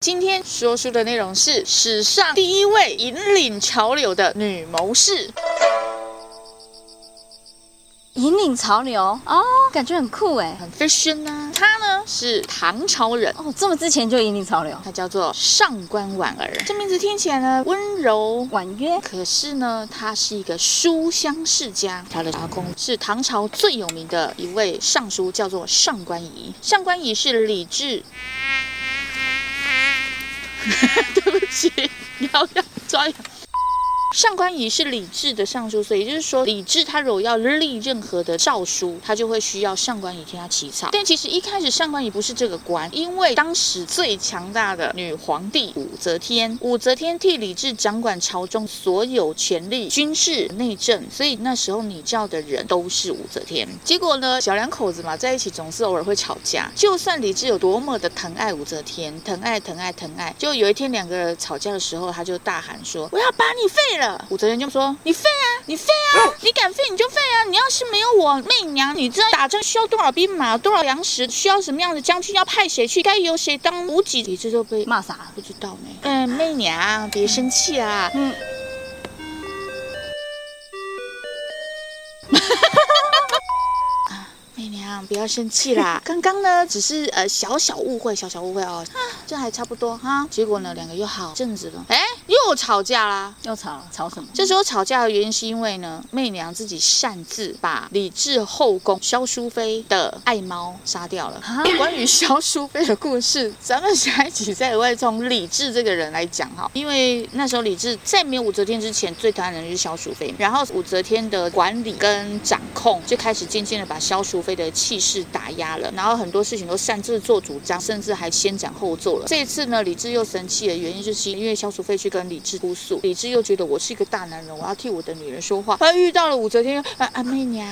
今天说书的内容是史上第一位引领潮流的女谋士。引领潮流哦，感觉很酷哎，很 fashion 啊。她呢是唐朝人哦，这么之前就引领潮流。她叫做上官婉儿，这名字听起来呢温柔婉约，可是呢她是一个书香世家，她的阿公是唐朝最有名的一位尚书，叫做上官仪。上官仪是李治。对不起，你要要抓痒。上官仪是李治的尚书，所以就是说，李治他如果要立任何的诏书，他就会需要上官仪替他起草。但其实一开始上官仪不是这个官，因为当时最强大的女皇帝武则天，武则天替李治掌管朝中所有权力、军事、内政，所以那时候你叫的人都是武则天。结果呢，小两口子嘛，在一起总是偶尔会吵架。就算李治有多么的疼爱武则天，疼爱、疼爱、疼爱，就有一天两个人吵架的时候，他就大喊说：“我要把你废了了！”武则天就说：“你废啊，你废啊，你敢废你就废啊！你要是没有我媚娘，你知道打仗需要多少兵马、多少粮食，需要什么样的将军，要派谁去，该由谁当补给？李治就被骂傻了，不知道呢。嗯，媚娘，别生气啊。嗯。”不要生气啦，刚刚呢只是呃小小误会，小小误会哦，啊，这还差不多哈。结果呢，两个又好阵子了，哎，又吵架啦，又吵了，吵什么？这时候吵架的原因是因为呢，媚娘自己擅自把李治后宫萧淑妃的爱猫杀掉了。哈关于萧淑妃的故事，咱们下一集再额外从李治这个人来讲哈，因为那时候李治在没有武则天之前，最讨厌的人就是萧淑妃，然后武则天的管理跟掌控就开始渐渐的把萧淑妃的。气势打压了，然后很多事情都擅自做主张，甚至还先斩后奏了。这一次呢，李治又生气的原因就是因为萧淑妃去跟李治哭诉，李治又觉得我是一个大男人，我要替我的女人说话。而遇到了武则天，啊啊妹娘。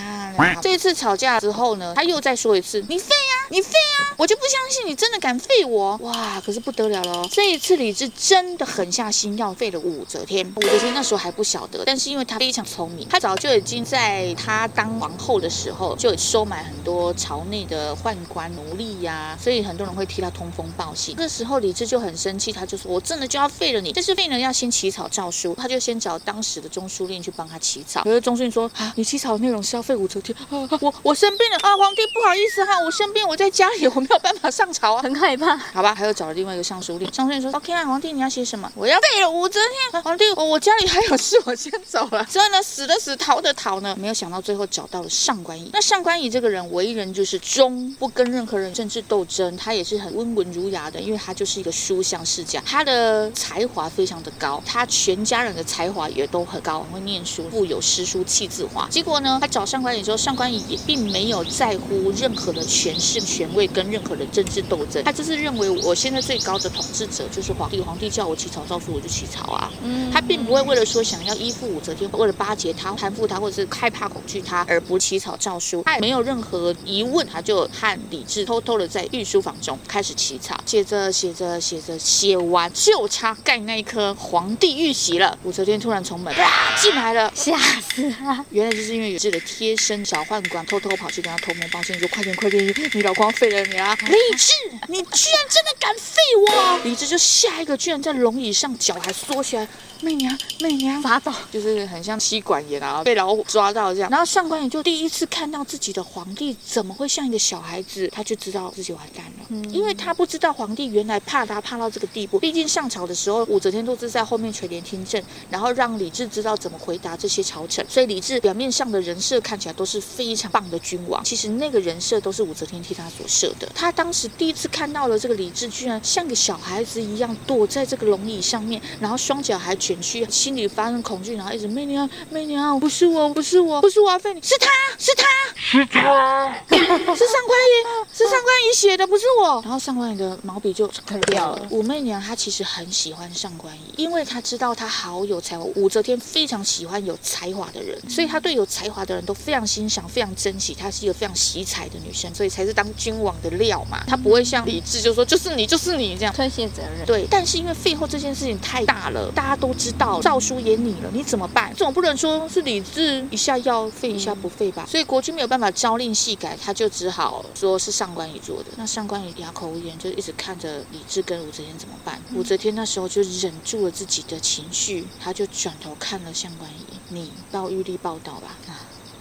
这一次吵架之后呢，他又再说一次，你废呀，你废呀，我就不相信你真的敢废我。哇，可是不得了了，这一次李治真的狠下心要废了武则天。武则天那时候还不晓得，但是因为她非常聪明，她早就已经在她当皇后的时候就收买很多。朝内的宦官奴隶呀、啊，所以很多人会替她通风报信。那时候李治就很生气，他就说：“我真的就要废了你。”但是废了要先起草诏书，他就先找当时的中书令去帮他起草。可是中书令说：“啊，你起草的内容是要废武则天啊！我我生病了啊，皇帝不好意思哈、啊，我生病，我在家里，我没有办法上朝啊，很害怕。好吧，还有找了另外一个尚书令，尚书令说：“OK 啊，皇帝你要写什么？我要废了武则天。啊、皇帝，我我家里还有事，我先走了。所以呢，死的死，逃的逃呢，没有想到最后找到了上官仪。那上官仪这个人为人就是忠。不跟任何人政治斗争，他也是很温文儒雅的，因为他就是一个书香世家，他的才华非常的高，他全家人的才华也都很高，很会念书，富有诗书气质化。结果呢，他找上官仪之后，上官仪也并没有在乎任何的权势权位跟任何的政治斗争，他就是认为我现在最高的统治者就是皇帝，皇帝叫我起草诏书我就起草啊，嗯，他并不会为了说想要依附武则天，为了巴结他、攀附他，或者是害怕恐惧他而不起草诏书，他也没有任何疑问，他就。和李治偷偷的在御书房中开始起草，写着写着写着，写完就差盖那一颗皇帝遇袭了。武则天突然从门哇进来了，吓死了！原来就是因为李治的贴身小宦官偷偷跑去跟他偷摸报信，说快点快点，你老公废了你啊！李治，你居然真的敢废我！李治就下一个居然在龙椅上脚还缩起来。媚娘，媚娘，发抖，就是很像妻管严啊，被老虎抓到这样。然后上官也就第一次看到自己的皇帝怎么会像一个小孩子，他就知道自己完蛋了。嗯，因为他不知道皇帝原来怕他怕到这个地步。毕竟上朝的时候，武则天都是在后面垂帘听政，然后让李治知道怎么回答这些朝臣。所以李治表面上的人设看起来都是非常棒的君王，其实那个人设都是武则天替他所设的。他当时第一次看到了这个李治，居然像个小孩子一样躲在这个龙椅上面，然后双脚还。卷曲，心里发生恐惧，然后一直媚娘，媚娘，不是我，不是我，不是我要废你，是他是他是他，是 上官仪，是上官仪写的，不是我。然后上官仪的毛笔就喷掉了。武媚娘她其实很喜欢上官仪，因为他知道他好有才华。武则天非常喜欢有才华的人，所以他对有才华的人都非常欣赏，非常珍惜。她是一个非常惜才的女生，所以才是当君王的料嘛。她不会像李治就说就是你就是你这样推卸责任。对，但是因为废后这件事情太大了，大家都。知道诏书也拟了，你怎么办？总不能说是李治一下要废一下不废吧？所以国君没有办法朝令夕改。改，他就只好说是上官仪做的。那上官仪哑口无言，就一直看着李治跟武则天怎么办。武则天那时候就忍住了自己的情绪，他就转头看了上官仪：“你到玉立报道吧。”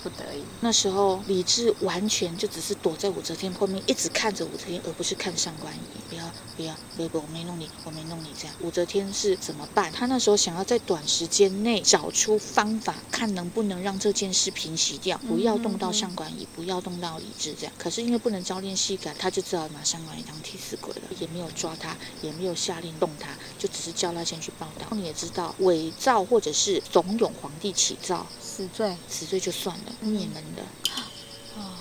不得已，那时候李治完全就只是躲在武则天后面，一直看着武则天，而不是看上官仪。不要不要，不不，我没弄你，我没弄你。这样，武则天是怎么办？他那时候想要在短时间内找出方法，看能不能让这件事平息掉，不要动到上官仪，不要动到李治。这样，可是因为不能朝令夕改，他就只好拿上官仪当替死鬼了，也没有抓他，也没有下令动他，就只是叫他先去报道。你也知道，伪造或者是怂恿皇帝起造，死罪，死罪就算了。灭门的，哦，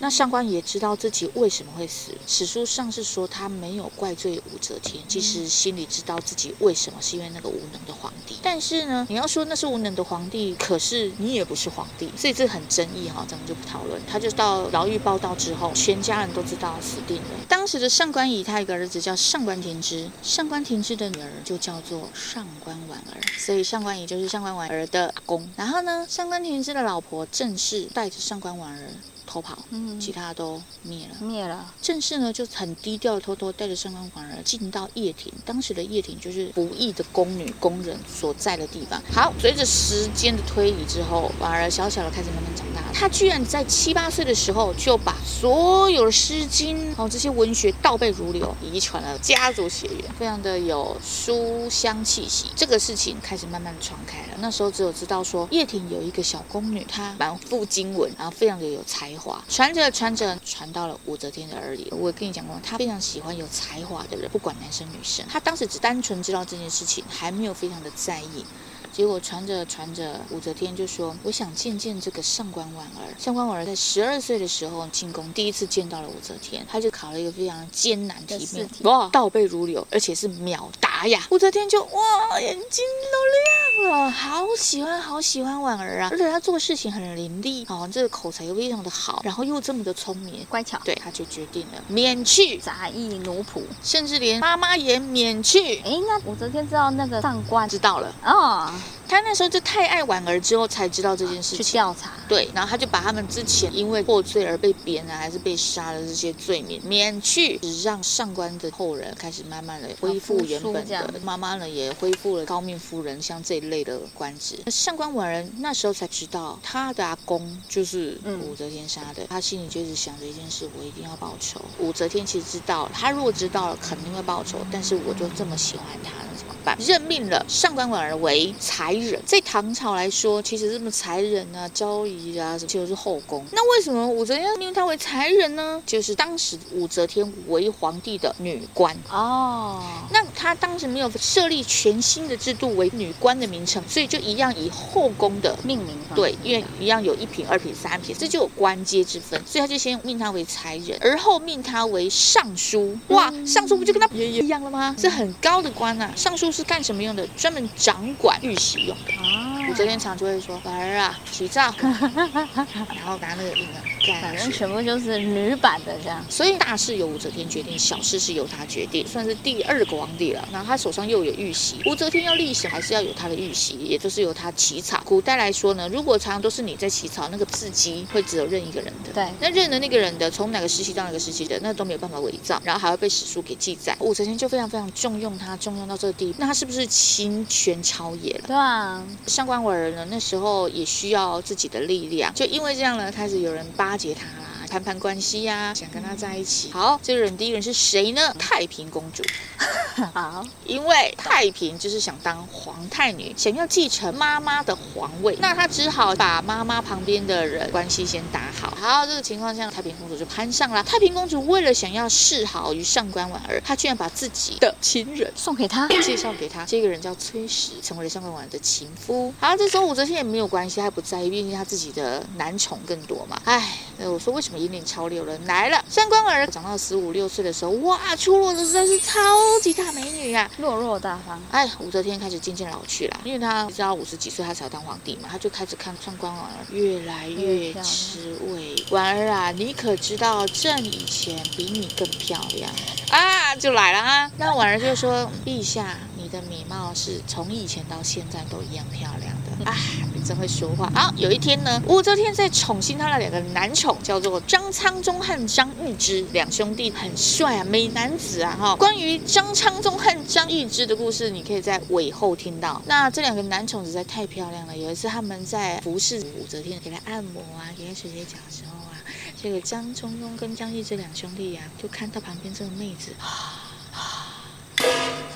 那上官也知道自己为什么会死。史书上是说他没有怪罪武则天，其实心里知道自己为什么，是因为那个无能的皇帝。但是呢，你要说那是无能的皇帝，可是你也不是皇帝，所以这很争议哈，咱们就不讨论。他就到牢狱报道之后，全家人都知道死定了。当时的上官仪，他有个儿子叫上官庭之，上官庭之的女儿就叫做上官婉儿，所以上官仪就是上官婉儿的阿公。然后呢，上官庭之的老婆郑氏带着上官婉儿偷跑，嗯，其他都灭了，灭了。郑氏呢就很低调的偷偷带着上官婉儿进到掖庭，当时的掖庭就是服役的宫女宫人所在的地方。好，随着时间的推移之后，婉儿小小的开始慢慢长大。她居然在七八岁的时候就把所有的《诗经》哦这些文学倒背如流，遗传了家族血缘，非常的有书香气息。这个事情开始慢慢传开了。那时候只有知道说掖庭有一个小宫女，她满腹经文，然后非常的有才。传着传着，传到了武则天的耳里。我跟你讲过，他非常喜欢有才华的人，不管男生女生。他当时只单纯知道这件事情，还没有非常的在意。结果传着传着，武则天就说：“我想见见这个上官婉儿。”上官婉儿在十二岁的时候进宫，第一次见到了武则天，她就考了一个非常艰难题目，哇，倒背如流，而且是秒答呀！武则天就哇，眼睛都亮了，好喜欢，好喜欢婉儿啊！而且他做事情很伶俐，哦，这个口才又非常的好，然后又这么的聪明乖巧，对，他就决定了免去杂役奴仆，甚至连妈妈也免去。哎，那武则天知道那个上官知道了哦。他那时候就太爱婉儿，之后才知道这件事情，去调查。对，然后他就把他们之前因为获罪而被贬啊，还是被杀的这些罪名免去，只让上官的后人开始慢慢的恢复原本的。妈妈呢也恢复了高命夫人像这一类的官职。上官婉儿那时候才知道，他的阿公就是武则天杀的。嗯、他心里就一直想着一件事：我一定要报仇。武则天其实知道，他如果知道了，肯定会报仇。但是我就这么喜欢他，那怎么办？任命了上官婉儿为才人。在唐朝来说，其实这么才人啊、昭仪啊，其实是后宫。那为什么武则天要命她为才人呢？就是当时武则天为皇帝的女官哦。那她当时没有设立全新的制度为女官的名称，所以就一样以后宫的命名。对，因为一样有一品、二品、三品，这就有官阶之分。所以他就先命她为才人，而后命她为尚书。哇，尚书不就跟她一样了吗？是很高的官啊。尚书是干什么用的？专门掌管玉玺用的。啊，武则天常就会说：“婉儿啊，起造。”然后拿那个印啊，反正全部就是女版的这样。所以大事由武则天决定，小事是由她决定，算是第二个皇帝了。然后他手上又有玉玺，武则天要立什还是要有他的玉玺，也就是由他起草。古代来说呢，如果常常都是你在起草，那个字迹会只有认一个人的。对，那认的那个人的，从哪个时期到哪个时期的，那都没有办法伪造，然后还会被史书给记载。武则天就非常非常重用他，重用到这个地步，那他是不是侵权超野了？对啊。上官婉儿呢，那时候也需要自己的力量，就因为这样呢，开始有人巴结他啦。盘盘关系呀、啊，想跟他在一起。好，这个人第一个人是谁呢？太平公主。好，因为太平就是想当皇太女，想要继承妈妈的皇位，那她只好把妈妈旁边的人关系先打好。好，这个情况下，太平公主就攀上了。太平公主为了想要示好于上官婉儿，她居然把自己的亲人送给她，介绍给她。这个人叫崔实，成为了上官婉儿的情夫。好，这时候武则天也没有关系，她不在意，毕竟她自己的男宠更多嘛。哎，那我说为什么？引领潮流了，来了。上官婉儿长到十五六岁的时候，哇，出落的实在是超级大美女啊，落落大方。哎，武则天开始渐渐老去了，因为她知道五十几岁她才要当皇帝嘛，她就开始看上官婉儿越来越吃味。婉儿啊，你可知道朕以前比你更漂亮啊？就来了啊。那婉儿就说：“陛下，的美貌是从以前到现在都一样漂亮的啊，你真会说话。”好，有一天呢，武则天在宠幸她的两个男宠，叫做张昌宗和张易之两兄弟很帅啊，美男子啊哈。关于张昌宗和张易之的故事，你可以在尾后听到。那这两个男宠实在太漂亮了。有一次他们在服侍武则天，给他按摩啊，给他水洗脚的时候啊，这个张昌宗跟张易之两兄弟呀、啊，就看到旁边这个妹子。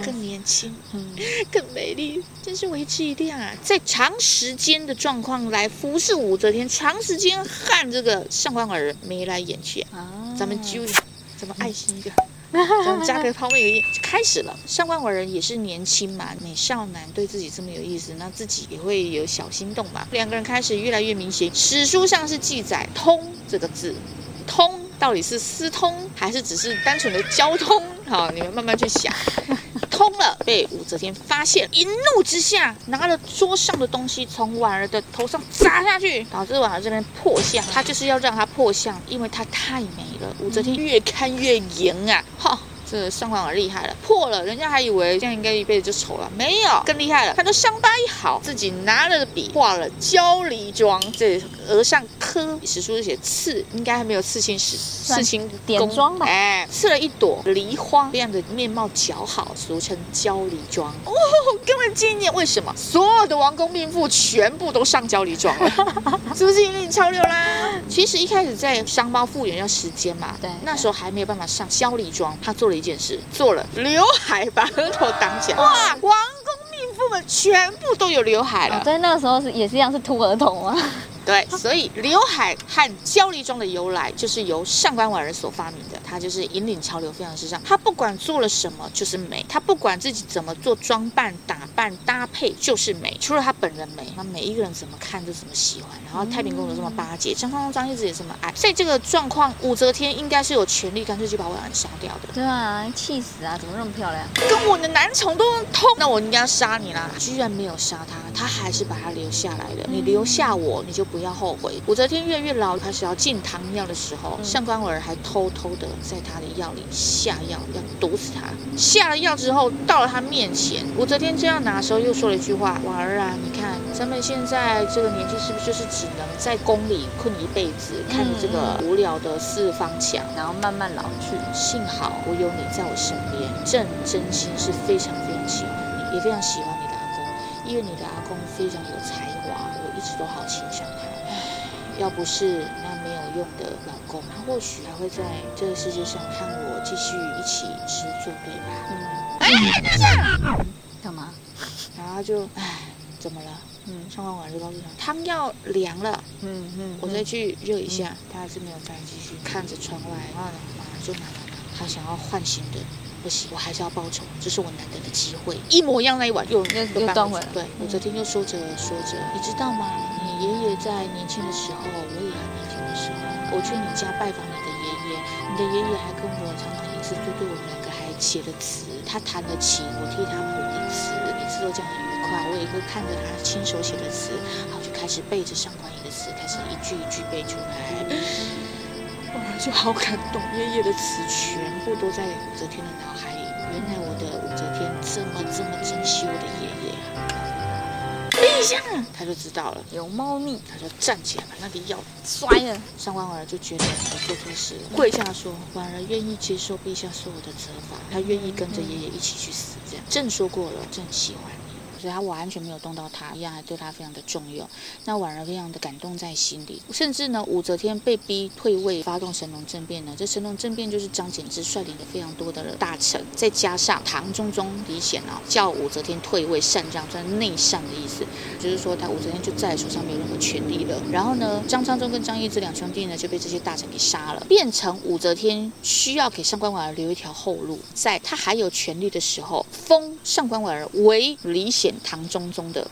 更年轻，嗯，更美丽，真是为之一亮啊！在长时间的状况来服侍武则天，长时间和这个上官婉儿眉来眼去啊！咱们揪，咱们爱心一 个，咱们加个泡妹就开始了。上官婉儿也是年轻嘛，美少男对自己这么有意思，那自己也会有小心动嘛。两个人开始越来越明显。史书上是记载“通”这个字，“通”到底是私通还是只是单纯的交通？好，你们慢慢去想。通了，被武则天发现，一怒之下拿了桌上的东西从婉儿的头上砸下去，导致婉儿这边破相。她就是要让她破相，因为她太美了。武则天越看越严啊，哈。这上官婉儿厉害了，破了，人家还以为这样应该一辈子就丑了，没有，更厉害了。他的伤疤一好，自己拿了笔画了焦梨妆，这额上刻史书写刺，应该还没有刺青史，刺青点妆吧？哎，刺了一朵梨花，这样的面貌姣好，俗称焦梨妆。哦，根本纪念，为什么所有的王公命妇全部都上焦梨妆了？是不是因为你潮流啦？其实一开始在商包复原要时间嘛，对，那时候还没有办法上焦梨妆，他做了一件事，做了刘海把额头挡起来。哇，王公命妇们全部都有刘海了。在那个时候是也是一样是秃额头吗？对，所以刘海和焦梨妆的由来就是由上官婉儿所发明的。她就是引领潮流，非常时尚。她不管做了什么就是美，她不管自己怎么做装扮、打扮、搭配就是美。除了她本人美，那每一个人怎么看就怎么喜欢。然后太平公主这么巴结，张昌宗、张一之也这么爱。在这个状况，武则天应该是有权利干脆就把婉儿杀掉的。对啊，气死啊！怎么那么漂亮？跟我的男宠都通，那我应该要杀你啦！居然没有杀她，她还是把她留下来了。你留下我，你就。不要后悔。武则天越来越老，开始要进糖药的时候，上官婉儿还偷偷的在他的药里下药，要毒死他。下了药之后，到了他面前，武则天正要拿的时候，又说了一句话：“婉儿啊，你看咱们现在这个年纪，是不是就是只能在宫里困一辈子，看着这个无聊的四方墙，然后慢慢老去？幸好我有你在我身边，朕真心是非常非常喜欢你，也非常喜欢你的阿公，因为你的阿公非常有才华，我一直都好欣赏。”要不是那没有用的老公，他或许还会在这个世界上和我继续一起吃作对吧？嗯，干嘛？然后就，哎，怎么了？嗯，上官婉儿就告诉他，汤要凉了。嗯嗯，我再去热一下。他还是没有再继续看着窗外，然后呢，马上就拿了他想要唤醒的，不行，我还是要报仇，这是我难得的机会。一模一样那一碗又又又端回来。对，武则天又说着说着，你知道吗？爷爷在年轻的时候，我也很年轻的时候，我去你家拜访你的爷爷，你的爷爷还跟我常常一次就对我们两个还写了词，他弹了琴，我替他谱了词，每次都讲很愉快，我也会看着他亲手写的词，然后就开始背着上官仪的词，开始一句一句背出来，我就好感动，爷爷的词全部都在武则天的脑海里，原来我的武则天这么这么珍惜我的爷爷。陛下，他就知道了有猫腻，他就站起来把那个药摔了。上官婉儿就觉得我做错事了，跪下说：“婉儿愿意接受陛下所有的责罚，她愿意跟着爷爷一起去死。”这样，朕说过了，朕喜欢。所以他完全没有动到他，一样还对他非常的重用。那婉儿非常的感动在心里，甚至呢，武则天被逼退位，发动神农政变呢。这神农政变就是张柬之率领的非常多的大臣，再加上唐中宗李显啊，叫武则天退位禅让，算内禅的意思，就是说他武则天就在手上没有任何权力了。然后呢，张昌宗跟张易之两兄弟呢就被这些大臣给杀了，变成武则天需要给上官婉儿留一条后路，在他还有权力的时候，封上官婉儿为李显。唐中宗的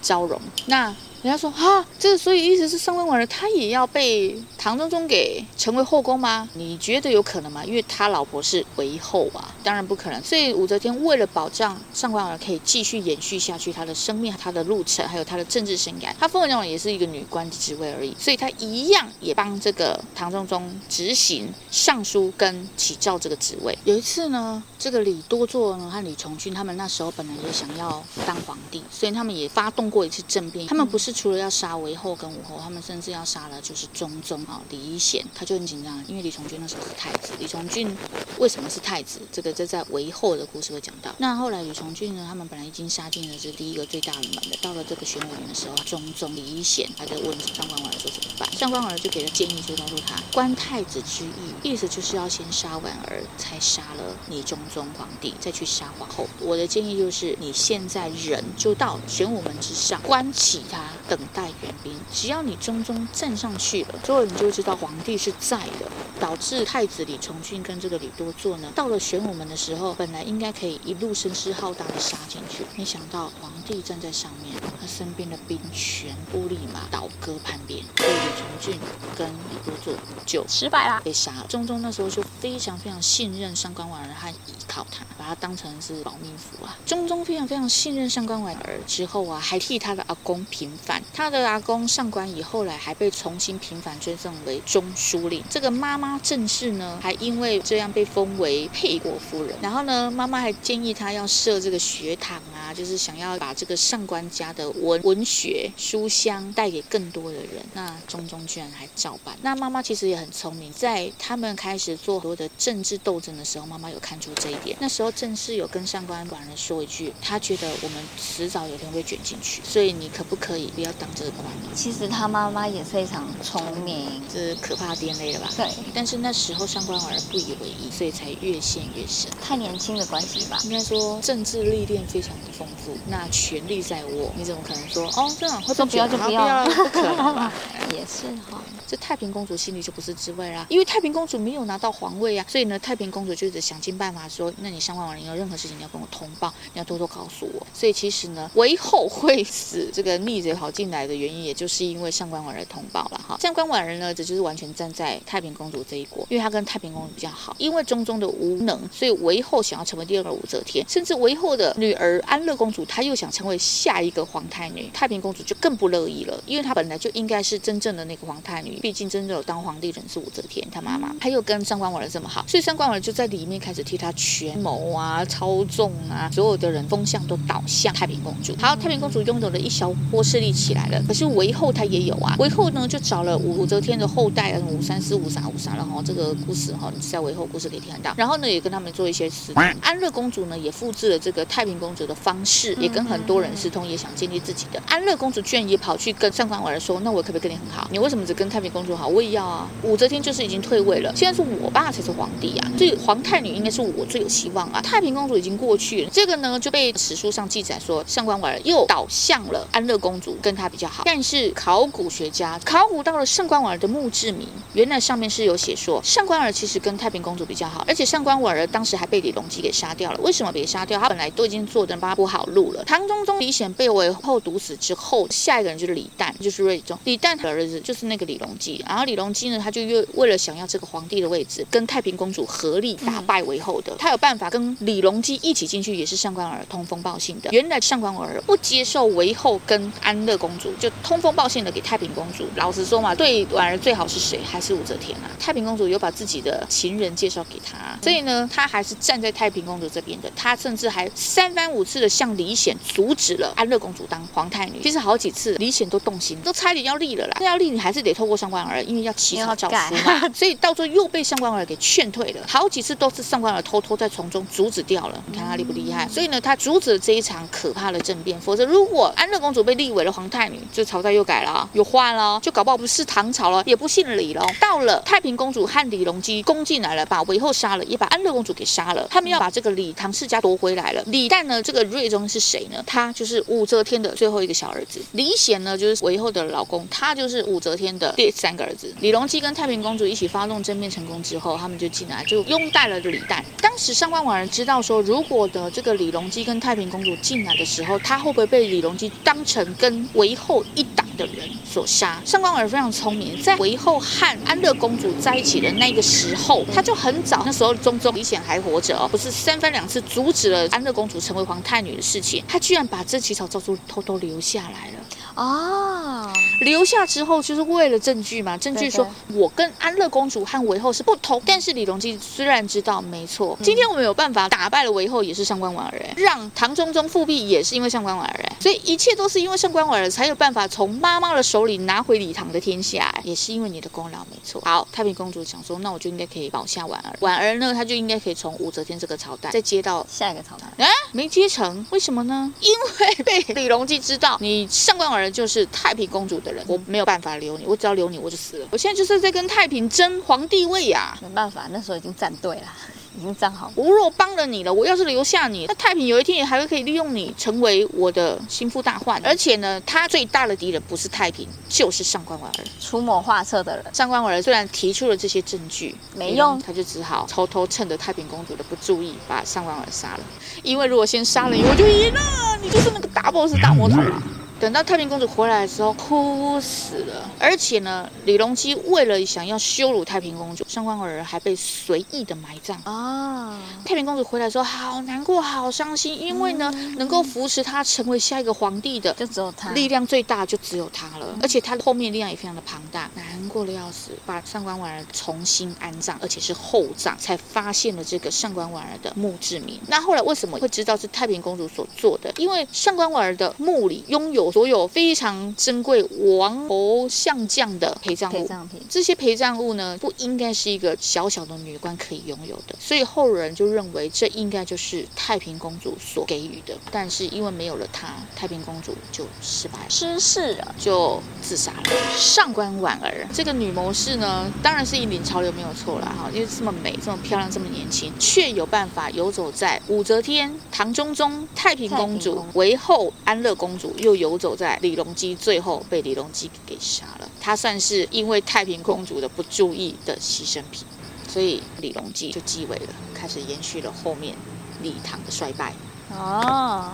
交融，那。人家说啊，这所以意思是上官婉儿她也要被唐中宗给成为后宫吗？你觉得有可能吗？因为他老婆是韦后啊，当然不可能。所以武则天为了保障上官婉儿可以继续延续下去她的生命、她的路程，还有她的政治生涯，她封的也是一个女官的职位而已。所以她一样也帮这个唐中宗执行尚书跟启诏这个职位。有一次呢，这个李多祚呢和李从珣他们那时候本来也想要当皇帝，所以他们也发动过一次政变。他们不是。除了要杀韦后跟武后，他们甚至要杀了就是中宗啊李宜显，他就很紧张，因为李从俊那时候是太子。李从俊为什么是太子？这个这在韦后的故事会讲到。那后来李从俊呢，他们本来已经杀进了这第一个最大的门了。到了这个玄武门的时候，中宗李宜显还在问上官婉儿说怎么办？上官婉儿就给了建议，就告诉他，观太子之意，意思就是要先杀婉儿，才杀了你中宗皇帝，再去杀皇后。我的建议就是，你现在人就到玄武门之上，观起他，等待援兵。只要你中宗站上去了，之后你就知道皇帝是在的。导致太子李重俊跟这个李多作呢，到了玄武门的时候，本来应该可以一路声势浩大的杀进去，没想到皇帝站在上面，他身边的兵全部立马倒戈叛变，所以李重俊跟李多作就失败啦，被杀了。中宗那时候就非常非常信任上官婉儿和依靠他，把他当成是保命符啊。中宗非常非常信任上官婉儿之后啊，还替他的阿公平反，他的阿公上官仪后来还被重新平反，追赠为中书令。这个妈妈。郑氏呢，还因为这样被封为沛国夫人。然后呢，妈妈还建议他要设这个学堂啊，就是想要把这个上官家的文文学书香带给更多的人。那中宗居然还照办。那妈妈其实也很聪明，在他们开始做很多的政治斗争的时候，妈妈有看出这一点。那时候郑氏有跟上官婉儿说一句，他觉得我们迟早有一天会卷进去，所以你可不可以不要当这个官？其实他妈妈也非常聪明，这是可怕的 DNA 了吧？对，但是那时候上官婉儿不以为意，所以才越陷越深。太年轻的关系吧？应该说政治历练非常的丰富，那权力在握，你怎么可能说哦这样会说不要就不要？不可能吧？也是哈。这太平公主心里就不是滋味啦，因为太平公主没有拿到皇位啊，所以呢，太平公主就得想尽办法说，那你上官婉儿有任何事情你要跟我通报，你要多多告诉我。所以其实呢，韦后会死这个逆贼跑进来的原因，也就是因为上官婉儿通报了哈。上官婉儿呢，这就是完全站在太平公主这一国。因为他跟太平公主比较好，因为中宗的无能，所以韦后想要成为第二个武则天，甚至韦后的女儿安乐公主，她又想成为下一个皇太女，太平公主就更不乐意了，因为她本来就应该是真正的那个皇太女，毕竟真的有当皇帝人是武则天，她妈妈，她又跟上官婉儿这么好，所以上官婉儿就在里面开始替她权谋啊、操纵啊，所有的人风向都倒向太平公主。好，太平公主拥有了一小波势力起来了，可是韦后她也有啊，韦后呢就找了武则天的后代啊，武三思、武啥、武啥，然后这个。故事哈，你在韦后故事可以听到。然后呢，也跟他们做一些私通。安乐公主呢，也复制了这个太平公主的方式，也跟很多人私通，也想建立自己的。安乐公主居然也跑去跟上官婉儿说：“那我可不可以跟你很好？你为什么只跟太平公主好？我也要啊！武则天就是已经退位了，现在是我爸才是皇帝啊，所以皇太女应该是我最有希望啊。太平公主已经过去了，这个呢就被史书上记载说，上官婉儿又倒向了安乐公主，跟她比较好。但是考古学家考古到了上官婉儿的墓志铭，原来上面是有写说。上官婉儿其实跟太平公主比较好，而且上官婉儿当时还被李隆基给杀掉了。为什么被杀掉？他本来都已经做的八铺好路了。唐中宗李显被韦后毒死之后，下一个人就是李旦，就是睿宗。李旦的儿子就是那个李隆然后李隆基呢，他就又为了想要这个皇帝的位置，跟太平公主合力打败韦后的。他有办法跟李隆基一起进去，也是上官婉儿通风报信的。原来上官婉儿不接受韦后跟安乐公主，就通风报信的给太平公主。老实说嘛，对婉儿最好是谁？还是武则天啊？太平公主有把自己的情人介绍给他，所以呢，他还是站在太平公主这边的。他甚至还三番五次的向李显阻止了安乐公主当皇太女。其实好几次，李显都动心，都差点要立了啦。那要立，你还是得透过上官儿，因为要起草诏书嘛。所以到最后又被上官儿给劝退了。好几次都是上官儿偷偷在从中阻止掉了。你看他厉不厉害？所以呢，他阻止了这一场可怕的政变。否则，如果安乐公主被立为了皇太女，这朝代又改了，又换了，就搞不好不是唐朝了，也不姓李了。到了太平公主和李隆基攻进来了，把韦后杀了，也把安乐公主给杀了。他们要把这个李唐世家夺回来了。李旦呢，这个睿宗是谁呢？他就是武则天的最后一个小儿子。李显呢，就是韦后的老公，他就是武则天的第三个儿子。李隆基跟太平公主一起发动政变成功之后，他们就进来，就拥戴了李旦。当时上官婉儿知道说，如果的这个李隆基跟太平公主进来的时候，他会不会被李隆基当成跟韦后一党的人所杀？上官婉儿非常聪明，在韦后和安乐公主在一起的那个时候，他就很早，那时候中宗李显还活着，不是三番两次阻止了安乐公主成为皇太女的事情，他居然把这起草诏书偷偷留下来了。哦。留下之后就是为了证据嘛，证据说我跟安乐公主和韦后是不同。但是李隆基虽然知道没错，今天我们有办法打败了韦后，也是上官婉儿，让唐中宗复辟也是因为上官婉儿，所以一切都是因为上官婉儿才有办法从妈妈的手里拿回李唐的天下，也是因为你的功劳没错。好，太平公主想说，那我就应该可以保下婉儿，婉儿呢，她就应该可以从武则天这个朝代再接到下一个朝代。哎，没接成，为什么呢？因为被李隆基知道你上官婉儿就是太平公主的人，我没有办法留你，我只要留你我就死了。我现在就是在跟太平争皇帝位呀，没办法，那时候已经站队了。已经站好。我若帮了你了，我要是留下你，那太平有一天也还会可以利用你成为我的心腹大患。而且呢，他最大的敌人不是太平，就是上官婉儿，出谋划策的人。上官婉儿虽然提出了这些证据，没用，他就只好偷偷趁着太平公主的不注意，把上官婉儿杀了。因为如果先杀了你，我就赢了，你就是那个大 boss 大魔头了。等到太平公主回来的时候，哭死了。而且呢，李隆基为了想要羞辱太平公主，上官婉儿还被随意的埋葬啊。太平公主回来的时候，好难过，好伤心，因为呢，嗯、能够扶持她成为下一个皇帝的，就只有她，力量最大就只有她了。而且她后面力量也非常的庞大，难过的要死。把上官婉儿重新安葬，而且是厚葬，才发现了这个上官婉儿的墓志铭。那后来为什么会知道是太平公主所做的？因为上官婉儿的墓里拥有。所有非常珍贵王侯相将的陪葬物，陪葬品，这些陪葬物呢，不应该是一个小小的女官可以拥有的，所以后人就认为这应该就是太平公主所给予的。但是因为没有了她，太平公主就失败了，失势了，就自杀了。上官婉儿这个女谋士呢，当然是引领潮流没有错了哈，因为这么美、这么漂亮、这么年轻，却有办法游走在武则天、唐中宗、太平公主、韦后、安乐公主，又游。走在李隆基最后被李隆基给杀了，他算是因为太平公主的不注意的牺牲品，所以李隆基就继位了，开始延续了后面李唐的衰败。哦，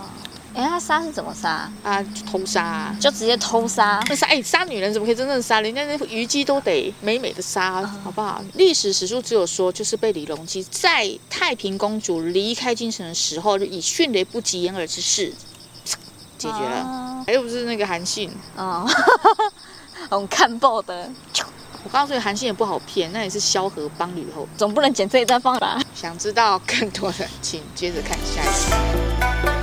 哎，他杀是怎么杀啊？偷杀、啊，就直接偷杀？那杀哎，杀女人怎么可以真正杀？人家那虞姬都得美美的杀，好不好？历史史书只有说，就是被李隆基在太平公主离开京城的时候，就以迅雷不及掩耳之势。解决了，啊、又不是那个韩信啊？我们看报的。我告诉你，韩信也不好骗，那也是萧何帮吕后，总不能捡这一段放吧？想知道更多的，请接着看下一集。